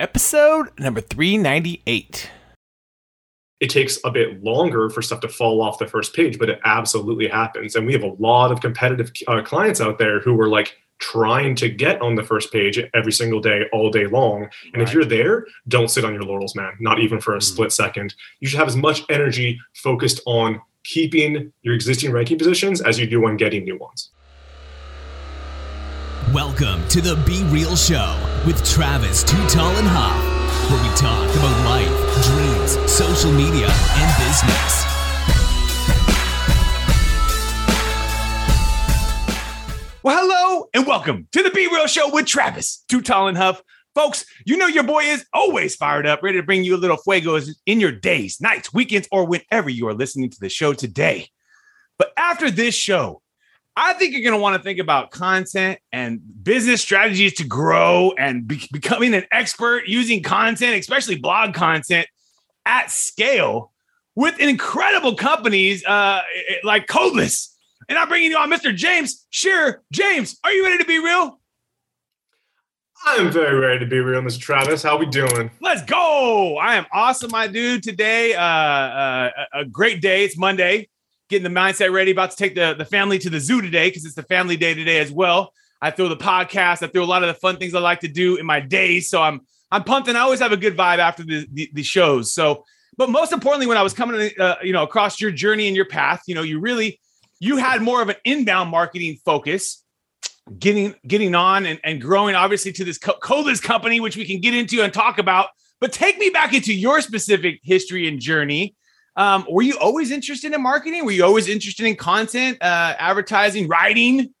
Episode number 398. It takes a bit longer for stuff to fall off the first page, but it absolutely happens. And we have a lot of competitive uh, clients out there who are like trying to get on the first page every single day, all day long. And Right. if you're there, don't sit on your laurels, man, not even for a Mhm. split second. You should have as much energy focused on keeping your existing ranking positions as you do on getting new ones. Welcome to the Be Real Show with Travis Too Tall and Huff, where we talk about life, dreams, social media, and business. Well, hello and welcome to the Be Real Show with Travis, Too Tall and Huff. Folks, you know your boy is always fired up, ready to bring you a little fuegos in your days, nights, weekends, or whenever you are listening to the show today. But after this show, I think you're going to want to think about content and business strategies to grow and be- becoming an expert using content, especially blog content at scale with incredible companies uh, like Codeless. And I'm bringing you on Mr. James Shearer. James, are you ready to be real? I'm very ready to be real, Mr. Travis. How we doing? Let's go. I am awesome, my dude. Today, uh, uh, a a great day. It's Monday. Getting the mindset ready. About to take the, the family to the zoo today because it's the family day today as well. I throw the podcast. I throw a lot of the fun things I like to do in my days. So I'm I'm pumped, and I always have a good vibe after the the, the shows. So, but most importantly, when I was coming, uh, you know, across your journey and your path, you know, you really you had more of an inbound marketing focus getting getting on and, and growing obviously to this co- company, which we can get into and talk about. But take me back into your specific history and journey. Um, were you always interested in marketing? Were you always interested in content, uh, advertising, writing?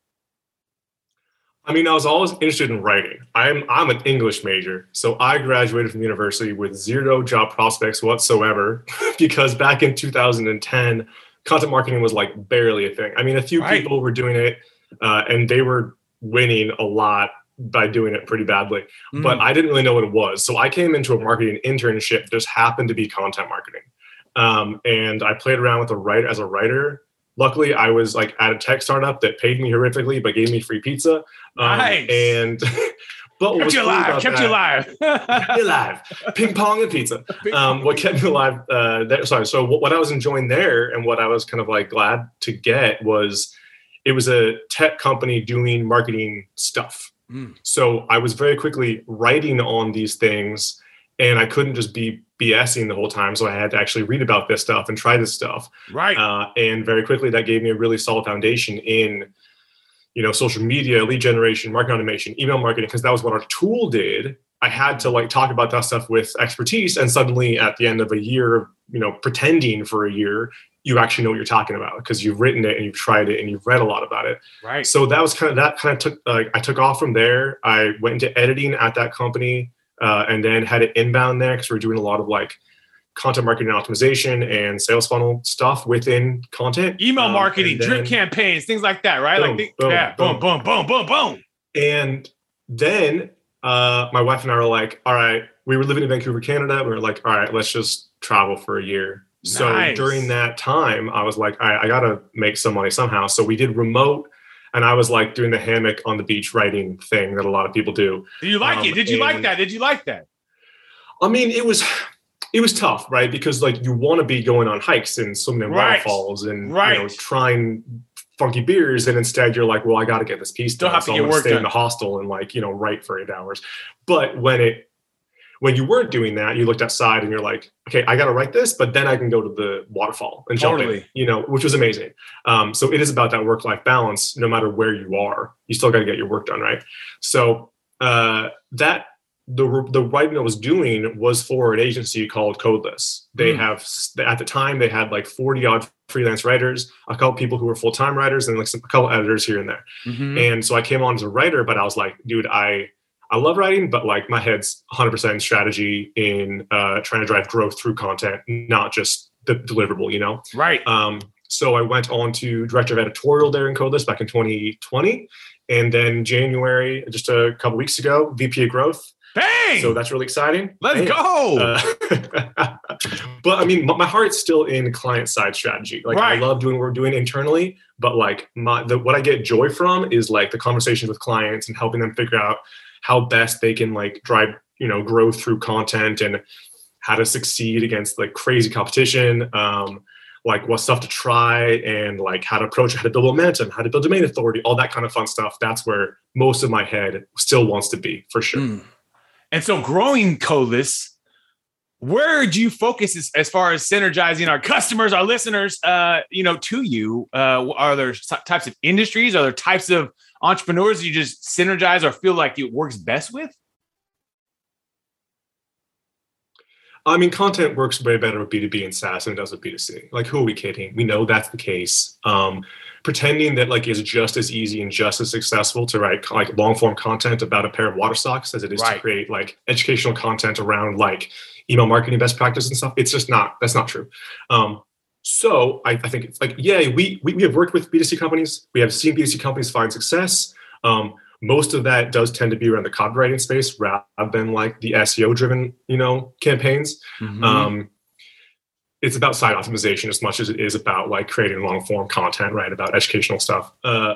I mean, I was always interested in writing. I'm I'm an English major, so I graduated from university with zero job prospects whatsoever because back in 2010, content marketing was like barely a thing. I mean, a few Right. people were doing it, uh, and they were winning a lot by doing it pretty badly. Mm. But I didn't really know what it was, so I came into a marketing internship. Just happened to be content marketing, um, and I played around with a writer as a writer. Luckily, I was like at a tech startup that paid me horrifically but gave me free pizza. Um, Nice. And but what kept you alive. Kept you alive. kept me alive. Ping pong and pizza. Um, what kept me alive? Uh, there, sorry. So what, what I was enjoying there, and what I was kind of like glad to get was, it was a tech company doing marketing stuff. Mm. So I was very quickly writing on these things, and I couldn't just be BSing the whole time. So I had to actually read about this stuff and try this stuff. right. Uh, and very quickly, that gave me a really solid foundation in, you know, social media, lead generation, marketing automation, email marketing, because that was what our tool did. I had to like talk about that stuff with expertise, and suddenly at the end of a year, of, you know, pretending for a year, you actually know what you're talking about because you've written it and you've tried it and you've read a lot about it. right. So that was kind of that kind of took like I took off from there. I went into editing at that company, uh, and then had it inbound there because we are doing a lot of like content marketing optimization and sales funnel stuff within content. Email Um, marketing, drip campaigns, things like that, right? Boom, like, the- boom, yeah, boom, boom. boom, boom, boom, boom. And then uh, my wife and I were like, all right, we were living in Vancouver, Canada. We were like, all right, let's just travel for a year. So during that time, I was like, I, I got to make some money somehow. So we did remote. And I was like doing the hammock on the beach writing thing that a lot of people do. Did you like Um, it? Did you like that? Did you like that? I mean, it was it was tough, right? Because like you want to be going on hikes and swimming in Right. waterfalls and you know Right. trying funky beers, and instead you're like, well, I got to get this piece Still done, have to so get I'm work stay done. in the hostel and like you know write for eight hours. But when it when you weren't doing that, you looked outside and you're like, okay, I got to write this, but then I can go to the waterfall and jump in, you know, which was amazing. Um, so it is about that work life balance, no matter where you are, you still got to get your work done, right? So uh, that the the writing I was doing was for an agency called Codeless. They Mm. have at the time they had like forty odd freelance writers, a couple people who were full time writers, and like some, a couple editors here and there. Mhm. And so I came on as a writer, but I was like, dude, I I love writing, but like my head's 100% strategy in uh, trying to drive growth through content, not just the deliverable, you know. Right. Um, so I went on to director of editorial there in Codeless back in 2020, and then January, just a couple weeks ago, VP of growth. Bang! So that's really exciting. Let's Bam. go. Uh, but I mean, my, my heart's still in client side strategy. Like Right. I love doing what we're doing internally, but like my the, what I get joy from is like the conversations with clients and helping them figure out how best they can like drive you know growth through content and how to succeed against like crazy competition um, like what stuff to try and like how to approach how to build momentum how to build domain authority all that kind of fun stuff that's where most of my head still wants to be for sure mm. and so growing Codeless where do you focus as, as, far as synergizing our customers our listeners uh, you know to you uh, are there types of industries are there types of entrepreneurs you just synergize or feel like it works best with I mean, content works way better with B2B and SaaS than it does with B2C. Like, who are we kidding? We know that's the case. Um, pretending that like is just as easy and just as successful to write like long form content about a pair of water socks as it is right. to create like educational content around like email marketing best practice and stuff. It's just not, that's not true. Um, so I, I, think it's like, yeah, we, we, we have worked with B2C companies. We have seen B2C companies find success. Um, most of that does tend to be around the copywriting space rather than like the SEO driven, you know, campaigns. Mm-hmm. Um, it's about site optimization as much as it is about like creating long form content, right? About educational stuff. Uh,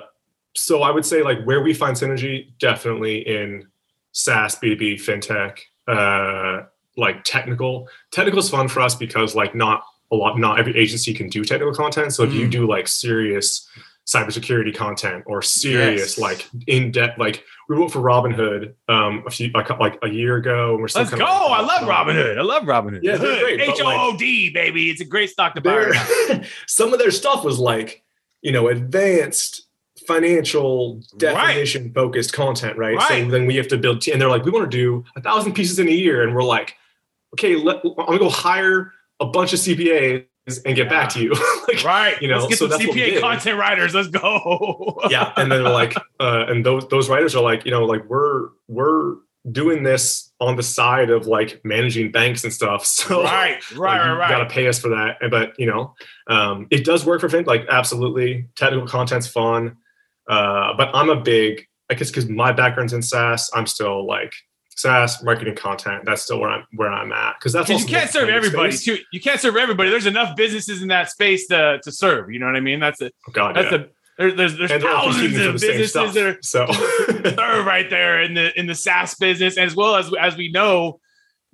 so I would say like where we find synergy, definitely in SaaS, B2B, fintech, uh, like technical. Technical is fun for us because like not a lot, not every agency can do technical content. So if mm. you do like serious cybersecurity content or serious yes. like in depth like we wrote for Robinhood um a few like, like a year ago and we're still let's go I love Robinhood I love Robinhood yeah H O O D baby it's a great stock to buy some of their stuff was like you know advanced financial definition right. focused content right? right so then we have to build t- and they're like we want to do a thousand pieces in a year and we're like okay let, I'm gonna go hire a bunch of CPAs and get yeah. back to you. like, right. You know, Let's get so some CPA content writers. Let's go. yeah. And then they're like, uh, and those those writers are like, you know, like we're we're doing this on the side of like managing banks and stuff. So right, right, like, right, Got to pay us for that. But you know, um, it does work for Fin. Like absolutely, technical content's fun. Uh, but I'm a big, I guess, because my background's in SaaS. I'm still like SaaS marketing content. That's still where I'm where I'm at because that's you can't serve everybody space. too. You can't serve everybody. There's enough businesses in that space to to serve. You know what I mean? That's a oh God, that's yeah. a there, there's there's and thousands of businesses that are so serve right there in the in the SaaS business as well as as we know.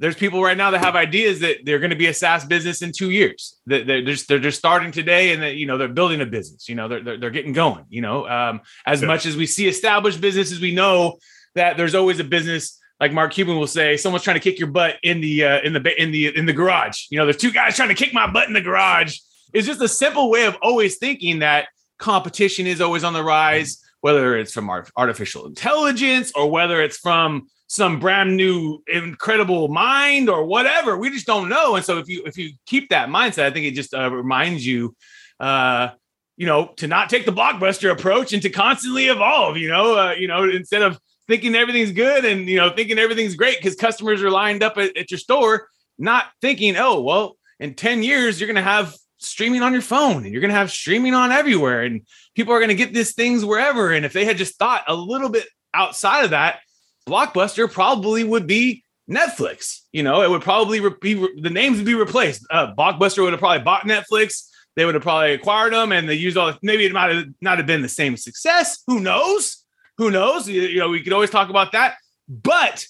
There's people right now that have ideas that they're going to be a SaaS business in two years. That they're just they're just starting today, and that you know they're building a business. You know they're they're, they're getting going. You know, um, as yeah. much as we see established businesses, we know that there's always a business like Mark Cuban will say, someone's trying to kick your butt in the uh, in the in the in the garage. You know, there's two guys trying to kick my butt in the garage. It's just a simple way of always thinking that competition is always on the rise, whether it's from artificial intelligence or whether it's from some brand new incredible mind or whatever. We just don't know. And so if you if you keep that mindset, I think it just uh, reminds you. Uh, you know, to not take the blockbuster approach and to constantly evolve. You know, uh, you know, instead of thinking everything's good and you know thinking everything's great because customers are lined up at, at, your store not thinking oh well in 10 years you're going to have streaming on your phone and you're going to have streaming on everywhere and people are going to get these things wherever. And if they had just thought a little bit outside of that blockbuster probably would be netflix you know? It would probably be the names would be replaced. Uh, blockbuster would have probably bought netflix. They would have probably acquired them and they used all maybe it might have not have been the same success. Who knows who knows? You, you know, we could always talk about that. But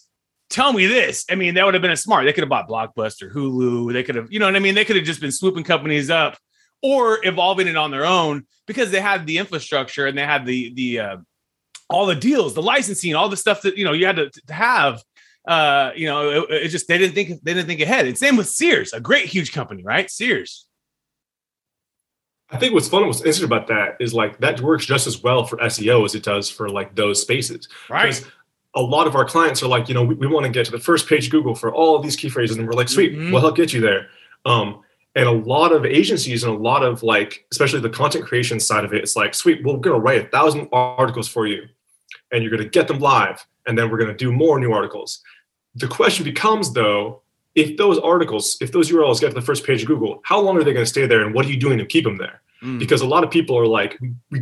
tell me this. I mean, that would have been a smart. They could have bought Blockbuster, Hulu. They could have, you know what I mean? They could have just been swooping companies up or evolving it on their own because they had the infrastructure and they had the the uh, all the deals, the licensing, all the stuff that you know you had to, to have. Uh, you know, it, it, just they didn't think they didn't think ahead. And same with Sears, a great huge company, right? Sears. I think what's fun, and what's interesting about that is like that works just as well for SEO as it does for like those spaces. Right. Because a lot of our clients are like, you know, we, we want to get to the first page Google for all of these key phrases, and we're like, sweet, mm-hmm. we'll help get you there. Um, and a lot of agencies and a lot of like, especially the content creation side of it, it's like, sweet, we're going to write a thousand articles for you, and you're going to get them live, and then we're going to do more new articles. The question becomes though, if those articles, if those URLs get to the first page of Google, how long are they going to stay there, and what are you doing to keep them there? Mm. because a lot of people are like, we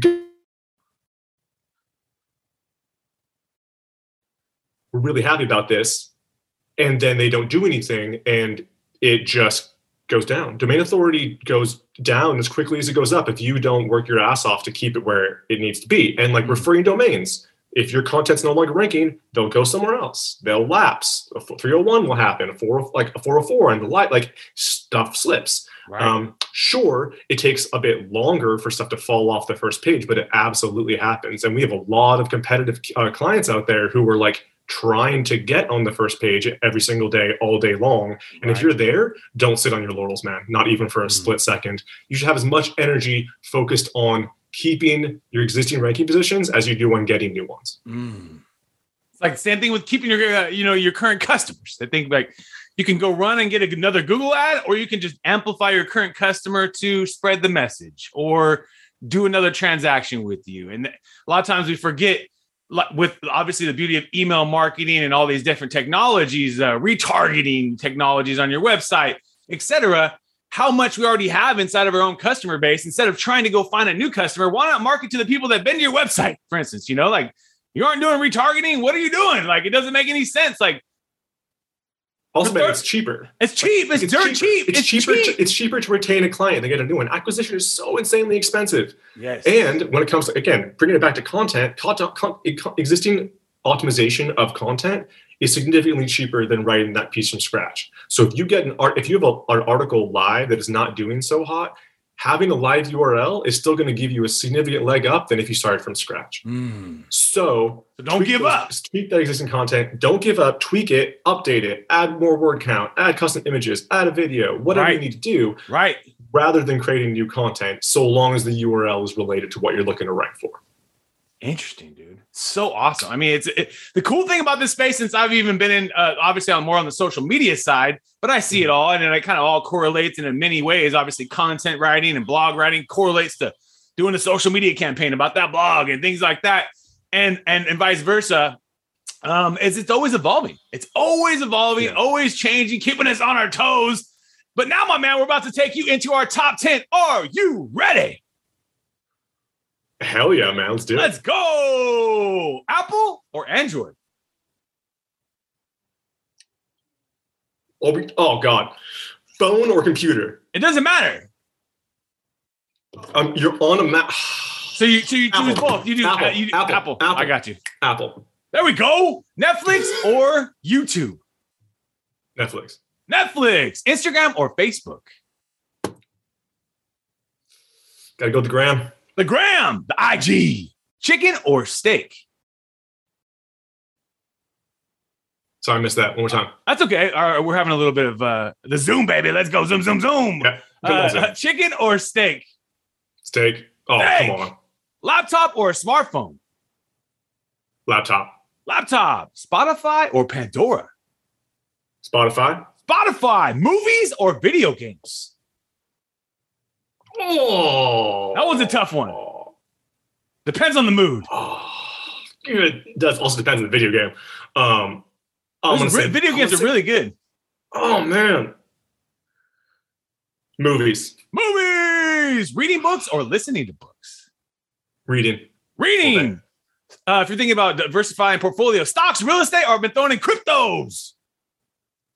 we're really happy about this, and then they don't do anything, and it just goes down. Domain authority goes down as quickly as it goes up if you don't work your ass off to keep it where it needs to be. And like mm. referring domains, If your content's no longer ranking, they'll go somewhere else. They'll lapse. A 301 will happen, a four like a 404 and the light like stuff slips. Right. Um, sure, it takes a bit longer for stuff to fall off the first page, but it absolutely happens. And we have a lot of competitive uh, clients out there who are like trying to get on the first page every single day, all day long. And if you're there, don't sit on your laurels, man. Not even for a Mm. split second. You should have as much energy focused on keeping your existing ranking positions as you do on getting new ones. Mm. It's like the same thing with keeping your uh, you know your current customers. I think like you can go run and get another Google ad, or you can just amplify your current customer to spread the message or do another transaction with you. And a lot of times we forget with obviously the beauty of email marketing and all these different technologies, uh, retargeting technologies on your website, etc. How much we already have inside of our own customer base. Instead of trying to go find a new customer, why not market to the people that've been to your website, for instance? You know, like you aren't doing retargeting. What are you doing? Like it doesn't make any sense. Like Also, it's cheaper. it's cheap. It's, dirt cheap. It's, cheaper. cheap. To, it's cheaper to retain a client than get a new one. Acquisition is so insanely expensive. yes. And when it comes to again bringing it back to content, content con, existing optimization of content is significantly cheaper than writing that piece from scratch. So if you get an art, if you have a, an article live that is not doing so hot, having a live URL is still going to give you a significant leg up than if you started from scratch. Mm. So So don't give those- up. Tweak that existing content. Don't give up. Tweak it. Update it. Add more word count. Add custom images. Add a video. Whatever you need to do, Right. rather than creating new content. So long as the URL is related to what you're looking to rank for. Interesting, dude. So awesome. I mean, it's it, the cool thing about this space since I've even been in, uh, obviously, I'm more on the social media side, but I see it all and it kind of all correlates in many ways. Obviously, content writing and blog writing correlates to doing a social media campaign about that blog and things like that, and and and vice versa. Um, is it's always evolving. It's always evolving, Yeah. always changing, keeping us on our toes. But now, my man, we're about to take you into our top 10. Are you ready? Hell yeah, man. Let's do it. Let's go. Apple or Android? Oh, oh, God. Phone or computer? It doesn't matter. Um, you're on a map. So you so you choose both. You do Apple. uh, you do- Apple. Apple. Apple. I got you. Apple. There we go. Netflix or YouTube? Netflix. Netflix, Instagram or Facebook? Gotta go to the gram. The gram, the IG, chicken or steak? Sorry, I missed that. One more time. That's okay. All right, we're having a little bit of uh the Zoom, baby. Let's go. Zoom, zoom, zoom. Yeah. Uh, on, chicken or steak? Steak. Oh, Steak. come on. Laptop or smartphone? Laptop. Laptop, Spotify or Pandora? Spotify. Spotify, movies or video games? Oh. That was a tough one. Depends on the mood. Oh, it does also depends on the video game. Um, re- say- video games gonna are really good. Oh man, movies, Movies, reading books or listening to books? reading, Reading. Uh, if you're thinking about diversifying portfolio, stocks, real estate, or been thrown in cryptos,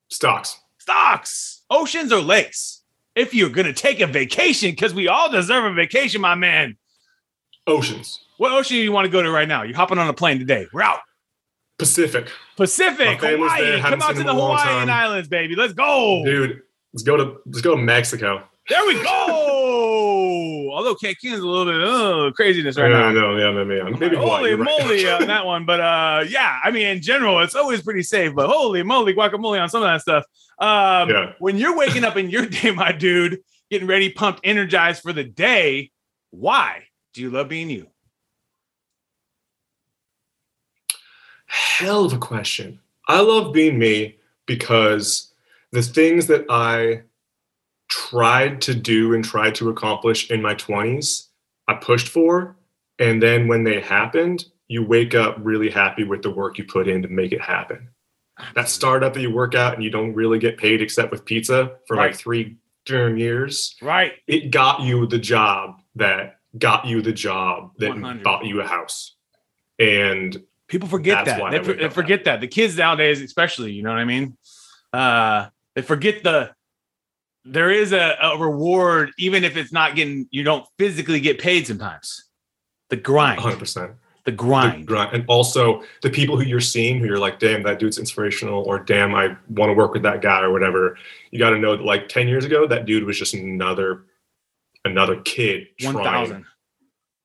stocks, stocks, oceans, or lakes. If you're gonna take a vacation, because we all deserve a vacation, my man. oceans, What ocean do you want to go to right now? You're hopping on a plane today. We're out. Pacific, Pacific, Hawaii. there, Come out to the in a long Hawaiian time. Islands, baby. Let's go. dude. Let's go to let's go to Mexico. There we go. Although Cancun's a little bit uh, craziness right yeah, now. no, yeah, yeah, maybe holy right. moly on that one. But uh, yeah, I mean, in general, it's always pretty safe. But holy moly, guacamole on some of that stuff. Um, Yeah. When you're waking up in your day, my dude, getting ready, pumped, energized for the day, why do you love being you? Hell of a question. I love being me because the things that I tried to do and tried to accomplish in my 20s, I pushed for. And then when they happened, you wake up really happy with the work you put in to make it happen. That startup that you work out and you don't really get paid except with pizza for Right. like three damn years, Right. it got you the job that got you the job that 100. bought you a house. And People forget that. They, for- they forget that. The kids nowadays, especially, you know what I mean? Uh, they forget the there is a, a reward, even if it's not getting you don't physically get paid sometimes. The grind. 100%. The the grind. grind, and also the people who you're seeing who you're like, damn, that dude's inspirational, or damn, I want to work with that guy, or whatever. You got to know that like ten years ago, that dude was just another another kid. Trying. thousand.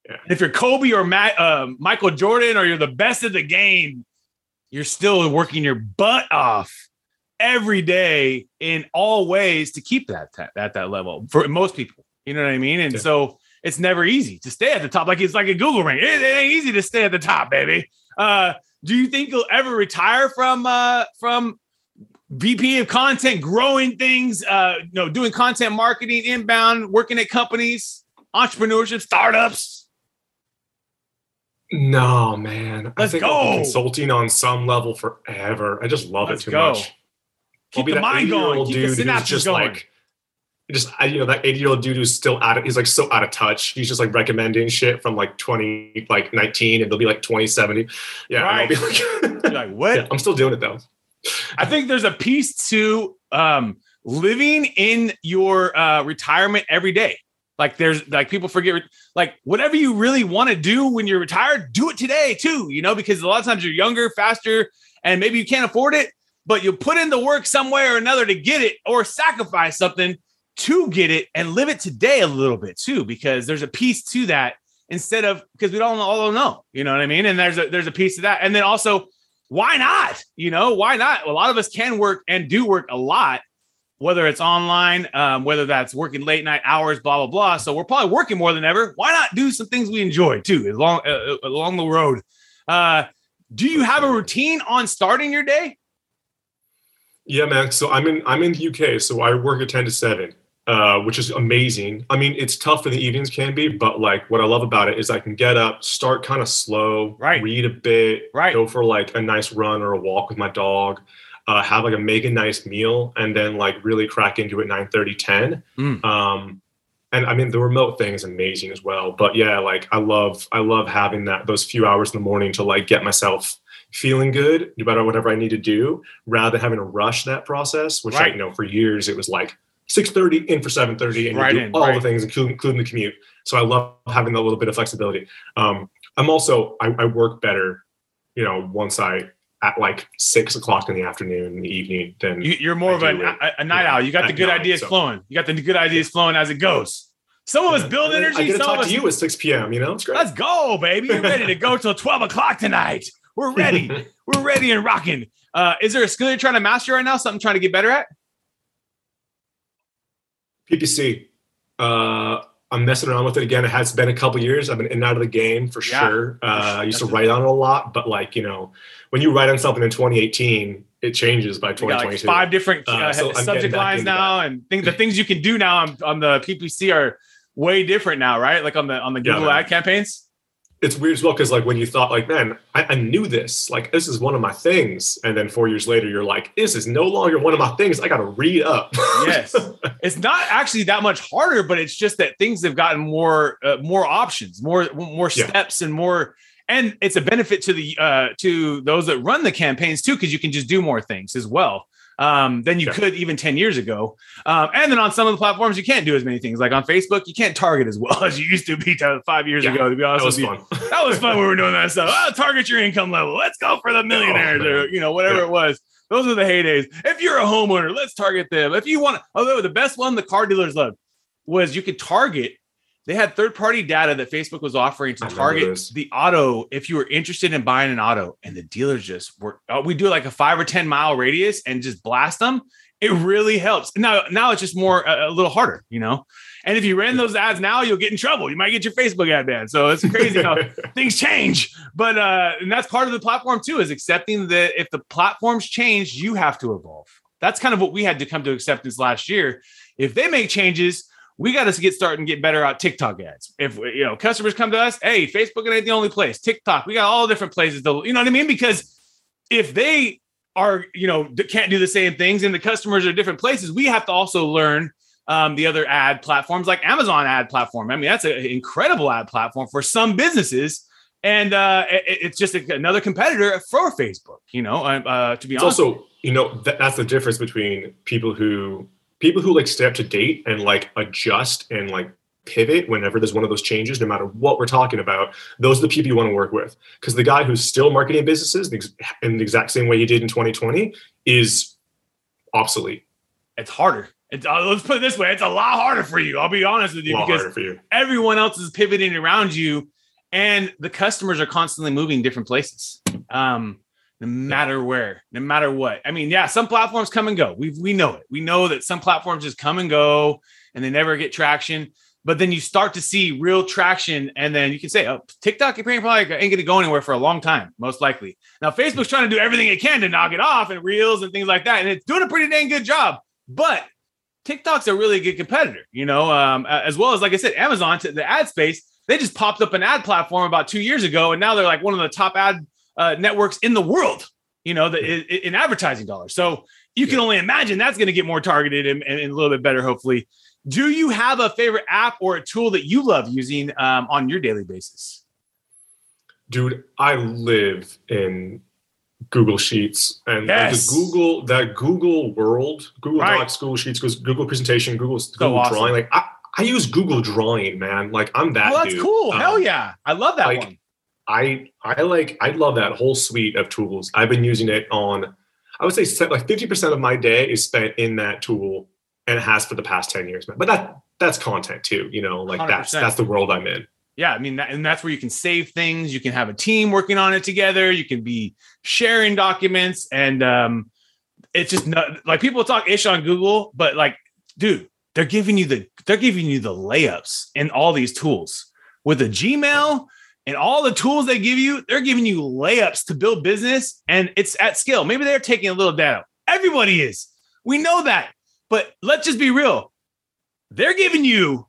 Yeah. If you're Kobe or Matt, uh, Michael Jordan, or you're the best of the game, you're still working your butt off every day in all ways to keep that at that, that level for most people. You know what I mean? And Yeah. so it's never easy to stay at the top. Like it's like a Google ring. It, it ain't easy to stay at the top, baby. Uh, do you think you'll ever retire from uh, from VP of content, growing things, uh, you know, doing content marketing, inbound, working at companies, entrepreneurship, startups? No, man. Let's I think I'll be go. consulting on some level forever. I just love Let's it too go. much. Keep the mind 80-year-old going. Keep the dude who's synapses just going. like just I, you know that 80 year old dude who's still out of he's like so out of touch he's just like recommending shit from like 20 like 19 and they'll be like 2070 yeah be like, like, what? yeah, i'm still doing it though I think there's a piece to um, living in your uh, retirement every day. Like there's like people forget like whatever you really want to do when you're retired, do it today too. You know, because a lot of times you're younger, faster, and maybe you can't afford it, but you put in the work some way or another to get it, or sacrifice something to get it, and live it today a little bit too. Because there's a piece to that instead of because we don't all know. You know what I mean? And there's a there's a piece to that, and then also why not? You know, why not? A lot of us can work and do work a lot, whether it's online, um, whether that's working late night hours, blah blah blah. So we're probably working more than ever. Why not do some things we enjoy too, along uh, along the road? Uh, do you have a routine on starting your day? Yeah man so i'm in i'm in the uk so i work at 10 to 7 uh, which is amazing i mean it's tough for the evenings can be but like what i love about it is i can get up start kind of slow Right. read a bit Right. go for like a nice run or a walk with my dog uh, have like a make a nice meal and then like really crack into it 9 30 10 Mm. um and i mean the remote thing is amazing as well but yeah like i love i love having that those few hours in the morning to like get myself feeling good about whatever i need to do rather than having to rush that process which I, you know for years it was like 6.30 in for 7.30 and Right you do in, all right. the things including, including the commute so i love having that little bit of flexibility um i'm also I, I work better you know once i at like six o'clock in the afternoon in the evening than You, you're more I of a, a, a night Yeah, owl. You got the good night, ideas so- flowing. You got the good ideas flowing as it goes. Some of us build energy. i get to talk us to you at 6 p.m you know it's great Let's go, baby. We're ready to go till 12 o'clock tonight. We're ready. We're ready and rocking. Uh, is there a skill you're trying to master right now? Something trying to get better at? PPC. Uh, I'm messing around with it again. It has been a couple years. I've been in and out of the game for Yeah. sure. Uh, I used to That's- write on it a lot, but like you know, when you write on something in 2018, it changes by We got like 2022. five different uh, Uh, so subject lines into now, and think the things you can do now on, on the PPC are way different now, right? Like on the on the Google man. ad campaigns. It's weird as well because like when you thought like, man, I, I knew this. Like this is one of my things, and then four years later, you're like, this is no longer one of my things. I got to read up. Yes, it's not actually that much harder, but it's just that things have gotten more uh, more options, more more Yeah. steps, and more. And it's a benefit to the uh, to those that run the campaigns too, because you can just do more things as well um, than you Yeah. could even ten years ago. Um, and then on some of the platforms, you can't do as many things. Like on Facebook, you can't target as well as you used to be five years Yeah, ago. To be honest that was fun. that was fun when we were doing that stuff. Oh, target your income level. Let's go for the millionaires Oh, or you know whatever Yeah. it was. Those are the heydays. If you're a homeowner, let's target them. If you want, although the best one the car dealers loved was you could target. They had third party data that Facebook was offering to target the auto if you were interested in buying an auto, and the dealers just were. Oh, we do like a five or ten mile radius and just blast them. It really helps. Now, now it's just more a, a little harder, you know. And if you ran those ads now, you'll get in trouble. You might get your Facebook ad banned. So it's crazy how things change. But uh, and that's part of the platform too, is accepting that if the platforms change, you have to evolve. That's kind of what we had to come to acceptance last year. If they make changes, we got to get started and get better at TikTok ads. If you know customers come to us, hey, Facebook ain't the only place. TikTok, we got all different places. To, you know what I mean? Because if they are, you know, can't do the same things, and the customers are different places, we have to also learn um, the other ad platforms like Amazon ad platform. I mean, that's an incredible ad platform for some businesses. And uh, it- it's just another competitor for Facebook, you know, uh, uh, to be it's honest. also you know that, that's the difference between people who people who like stay up to date and like adjust and like pivot whenever there's one of those changes, no matter what we're talking about, those are the people you want to work with. Because the guy who's still marketing businesses in the exact same way he did in 2020 is obsolete. It's harder. It's, uh, let's put it this way: it's a lot harder for you. I'll be honest with you because you. everyone else is pivoting around you, and the customers are constantly moving different places. Um, no matter yeah. where, no matter what. I mean, yeah, some platforms come and go. We we know it. We know that some platforms just come and go, and they never get traction. But then you start to see real traction, and then you can say, "Oh, TikTok probably ain't going to go anywhere for a long time, most likely." Now, Facebook's trying to do everything it can to knock it off, and Reels and things like that, and it's doing a pretty dang good job. But TikTok's a really good competitor, you know, um, as well as like I said, Amazon to the ad space. They just popped up an ad platform about two years ago, and now they're like one of the top ad uh, networks in the world. You know, the, in, in advertising dollars. So you can only imagine that's going to get more targeted and, and, a little bit better, hopefully. Do you have a favorite app or a tool that you love using um, on your daily basis? Dude, I live in Google Sheets and yes. the Google that Google world, Google right. Docs, Google Sheets, Google presentation, Google, so Google awesome. Drawing. Like I, I use Google Drawing, man. Like I'm that. Oh, that's dude. cool. Um, Hell yeah, I love that like, one. I I like I love that whole suite of tools. I've been using it on. I would say like fifty percent of my day is spent in that tool, and it has for the past ten years. But that that's content too. You know, like 100%. that's that's the world I'm in yeah, I mean, that, and that's where you can save things. You can have a team working on it together. You can be sharing documents, and um, it's just not like people talk ish on Google, but like, dude, they're giving you the they're giving you the layups in all these tools with a Gmail and all the tools they give you. They're giving you layups to build business, and it's at scale. Maybe they're taking a little data. Everybody is. We know that, but let's just be real. They're giving you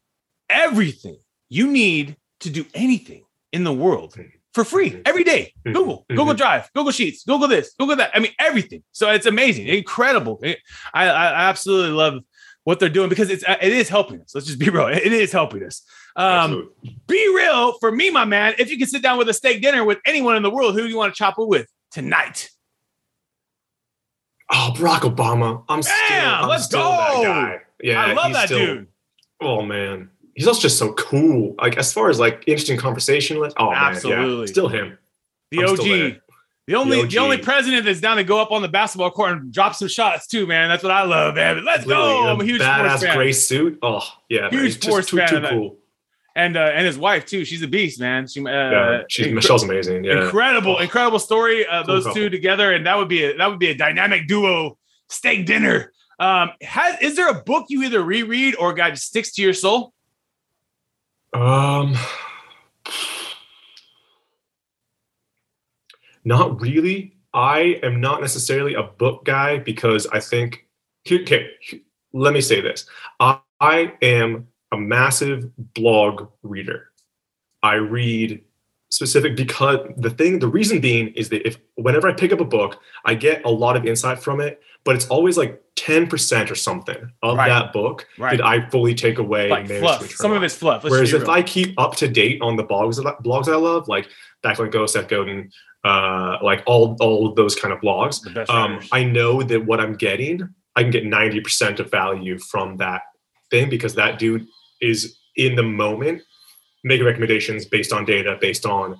everything you need to do anything in the world for free mm-hmm. every day. Mm-hmm. Google, mm-hmm. Google Drive, Google Sheets, Google this, Google that. I mean, everything. So it's amazing, incredible. I, I absolutely love what they're doing because it's it is helping us. Let's just be real. It is helping us. Um, be real for me, my man. If you can sit down with a steak dinner with anyone in the world, who do you want to chop it with tonight? Oh, Barack Obama. I'm still, I'm let's still go. that guy. Yeah, I love that still, dude. Oh man, he's also just so cool. Like as far as like interesting conversation oh Absolutely. man, yeah, still him. The I'm OG. The only the, the, only president that's down to go up on the basketball court and drop some shots too, man. That's what I love, man. Let's go! I'm a huge badass fan. gray suit. Oh yeah, huge man. sports too, fan. Too cool. And uh, and his wife too. She's a beast, man. She uh, yeah, she's inc- Michelle's amazing. Yeah, incredible, oh. incredible story. Uh, those two together, and that would be a that would be a dynamic duo steak dinner. Um, has is there a book you either reread or guy sticks to your soul? Um, not really. I am not necessarily a book guy because I think. Okay, let me say this. I, I am a massive blog reader. I read specific because the thing the reason being is that if whenever i pick up a book i get a lot of insight from it but it's always like 10% or something of right. that book right. that i fully take away like fluff. some of it's fluff Let's whereas if i keep up to date on the blogs blogs i love like backlink go seth godin uh, like all all of those kind of blogs um, i know that what i'm getting i can get 90% of value from that thing because that dude is in the moment making recommendations based on data, based on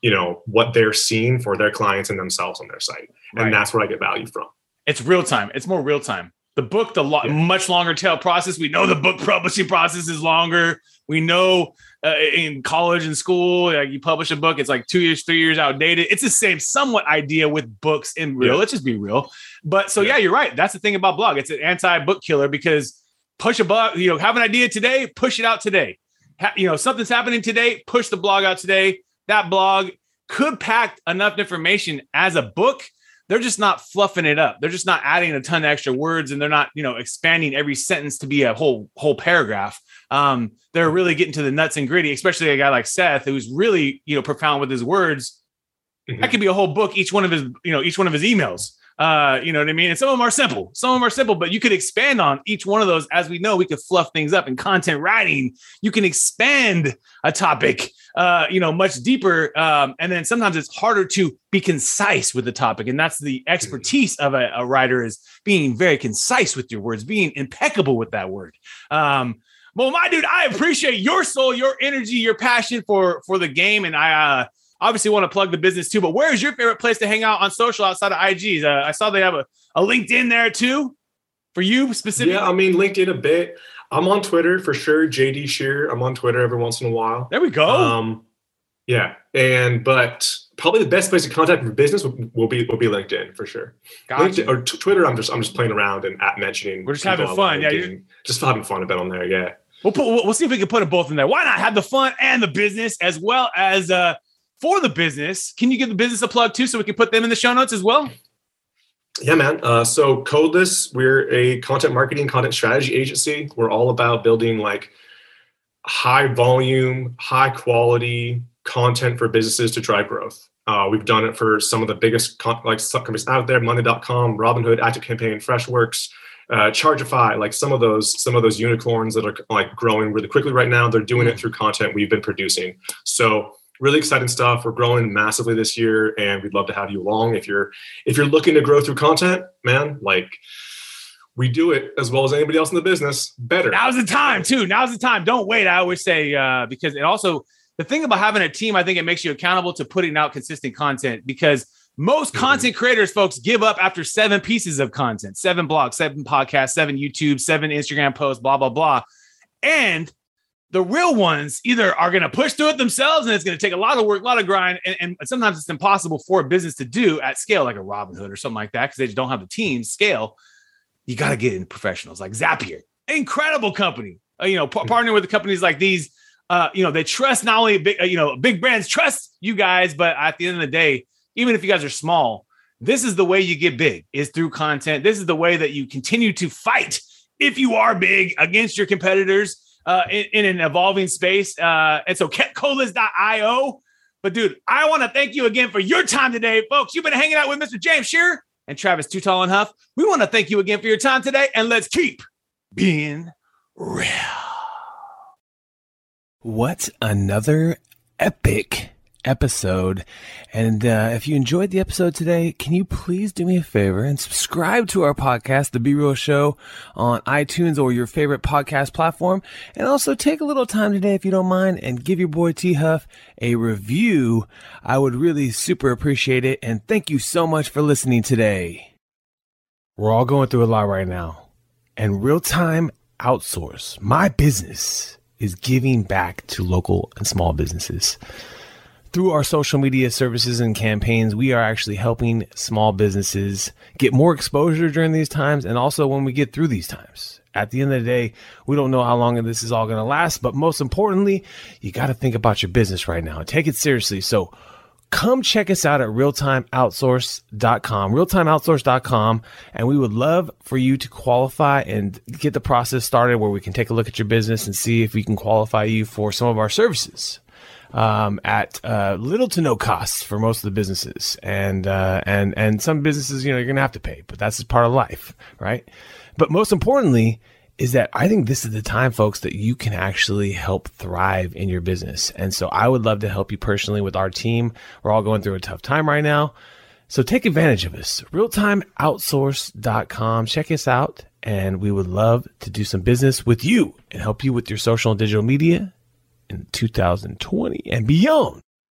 you know what they're seeing for their clients and themselves on their site, and right. that's where I get value from. It's real time. It's more real time. The book, the lo- yeah. much longer tail process. We know the book publishing process is longer. We know uh, in college and school, like you publish a book, it's like two years, three years outdated. It's the same somewhat idea with books in real. Yeah. Let's just be real. But so yeah. yeah, you're right. That's the thing about blog. It's an anti book killer because push a blog. You know, have an idea today, push it out today ha- you know, something's happening today, push the blog out today. That blog could pack enough information as a book. They're just not fluffing it up. They're just not adding a ton of extra words and they're not, you know, expanding every sentence to be a whole whole paragraph. Um, they're really getting to the nuts and gritty, especially a guy like Seth, who's really, you know, profound with his words. Mm-hmm. That could be a whole book, each one of his, you know, each one of his emails. Uh, you know what I mean? And some of them are simple. Some of them are simple, but you could expand on each one of those. As we know, we could fluff things up in content writing. You can expand a topic, uh, you know, much deeper. Um, and then sometimes it's harder to be concise with the topic. And that's the expertise of a, a writer is being very concise with your words, being impeccable with that word. Um, Well, my dude, I appreciate your soul, your energy, your passion for for the game, and I uh, obviously want to plug the business too. But where is your favorite place to hang out on social outside of IGs? Uh, I saw they have a, a LinkedIn there too for you specifically. Yeah, I mean LinkedIn a bit. I'm on Twitter for sure. JD Shear. I'm on Twitter every once in a while. There we go. Um, yeah, and but probably the best place to contact for business will, will be will be LinkedIn for sure. Gotcha. LinkedIn, or t- Twitter, I'm just I'm just playing around and at mentioning. We're just having fun, yeah, and just having fun a bit on there. Yeah. We'll put we'll, we'll see if we can put them both in there. Why not have the fun and the business as well as uh for the business? Can you give the business a plug too so we can put them in the show notes as well? Yeah, man. Uh, so Codeless, we're a content marketing, content strategy agency. We're all about building like high volume, high quality content for businesses to drive growth. Uh, we've done it for some of the biggest con- like companies out there: Monday.com, Robinhood, ActiveCampaign, FreshWorks, uh, Chargify. Like some of those, some of those unicorns that are like growing really quickly right now. They're doing it through content we've been producing. So really exciting stuff. We're growing massively this year, and we'd love to have you along. If you're if you're looking to grow through content, man, like we do it as well as anybody else in the business. Better. Now's the time too. Now's the time. Don't wait. I always say uh, because it also the thing about having a team, I think it makes you accountable to putting out consistent content because most Mm-hmm. content creators, folks, give up after seven pieces of content, seven blogs, seven podcasts, seven YouTube, seven Instagram posts, blah, blah, blah. And the real ones either are going to push through it themselves and it's going to take a lot of work, a lot of grind. And, and sometimes it's impossible for a business to do at scale, like a Robinhood or something like that, because they just don't have the team scale. You got to get in professionals like Zapier, incredible company. Uh, you know, p- partnering with the companies like these, uh, you know, they trust not only big, uh, you know, big brands trust you guys, but at the end of the day, even if you guys are small, this is the way you get big is through content. This is the way that you continue to fight if you are big against your competitors uh, in, in an evolving space. Uh, and so codeless.io. But dude, I want to thank you again for your time today, folks. You've been hanging out with Mr. James Shearer and Travis Too Tall and Huff. We want to thank you again for your time today, and let's keep being real. What another epic episode. And uh, if you enjoyed the episode today, can you please do me a favor and subscribe to our podcast, The Be Real Show, on iTunes or your favorite podcast platform? And also take a little time today, if you don't mind, and give your boy T Huff a review. I would really super appreciate it. And thank you so much for listening today. We're all going through a lot right now. And real time outsource, my business, is giving back to local and small businesses. Through our social media services and campaigns, we are actually helping small businesses get more exposure during these times and also when we get through these times. At the end of the day, we don't know how long this is all going to last, but most importantly, you got to think about your business right now. And take it seriously. So come check us out at realtimeoutsource.com, realtimeoutsource.com, and we would love for you to qualify and get the process started where we can take a look at your business and see if we can qualify you for some of our services um, at uh, little to no costs for most of the businesses, and uh, and and some businesses, you know, you're gonna have to pay, but that's just part of life, right? But most importantly, is that I think this is the time, folks, that you can actually help thrive in your business. And so I would love to help you personally with our team. We're all going through a tough time right now. So take advantage of us. Realtimeoutsource.com. Check us out. And we would love to do some business with you and help you with your social and digital media in 2020 and beyond.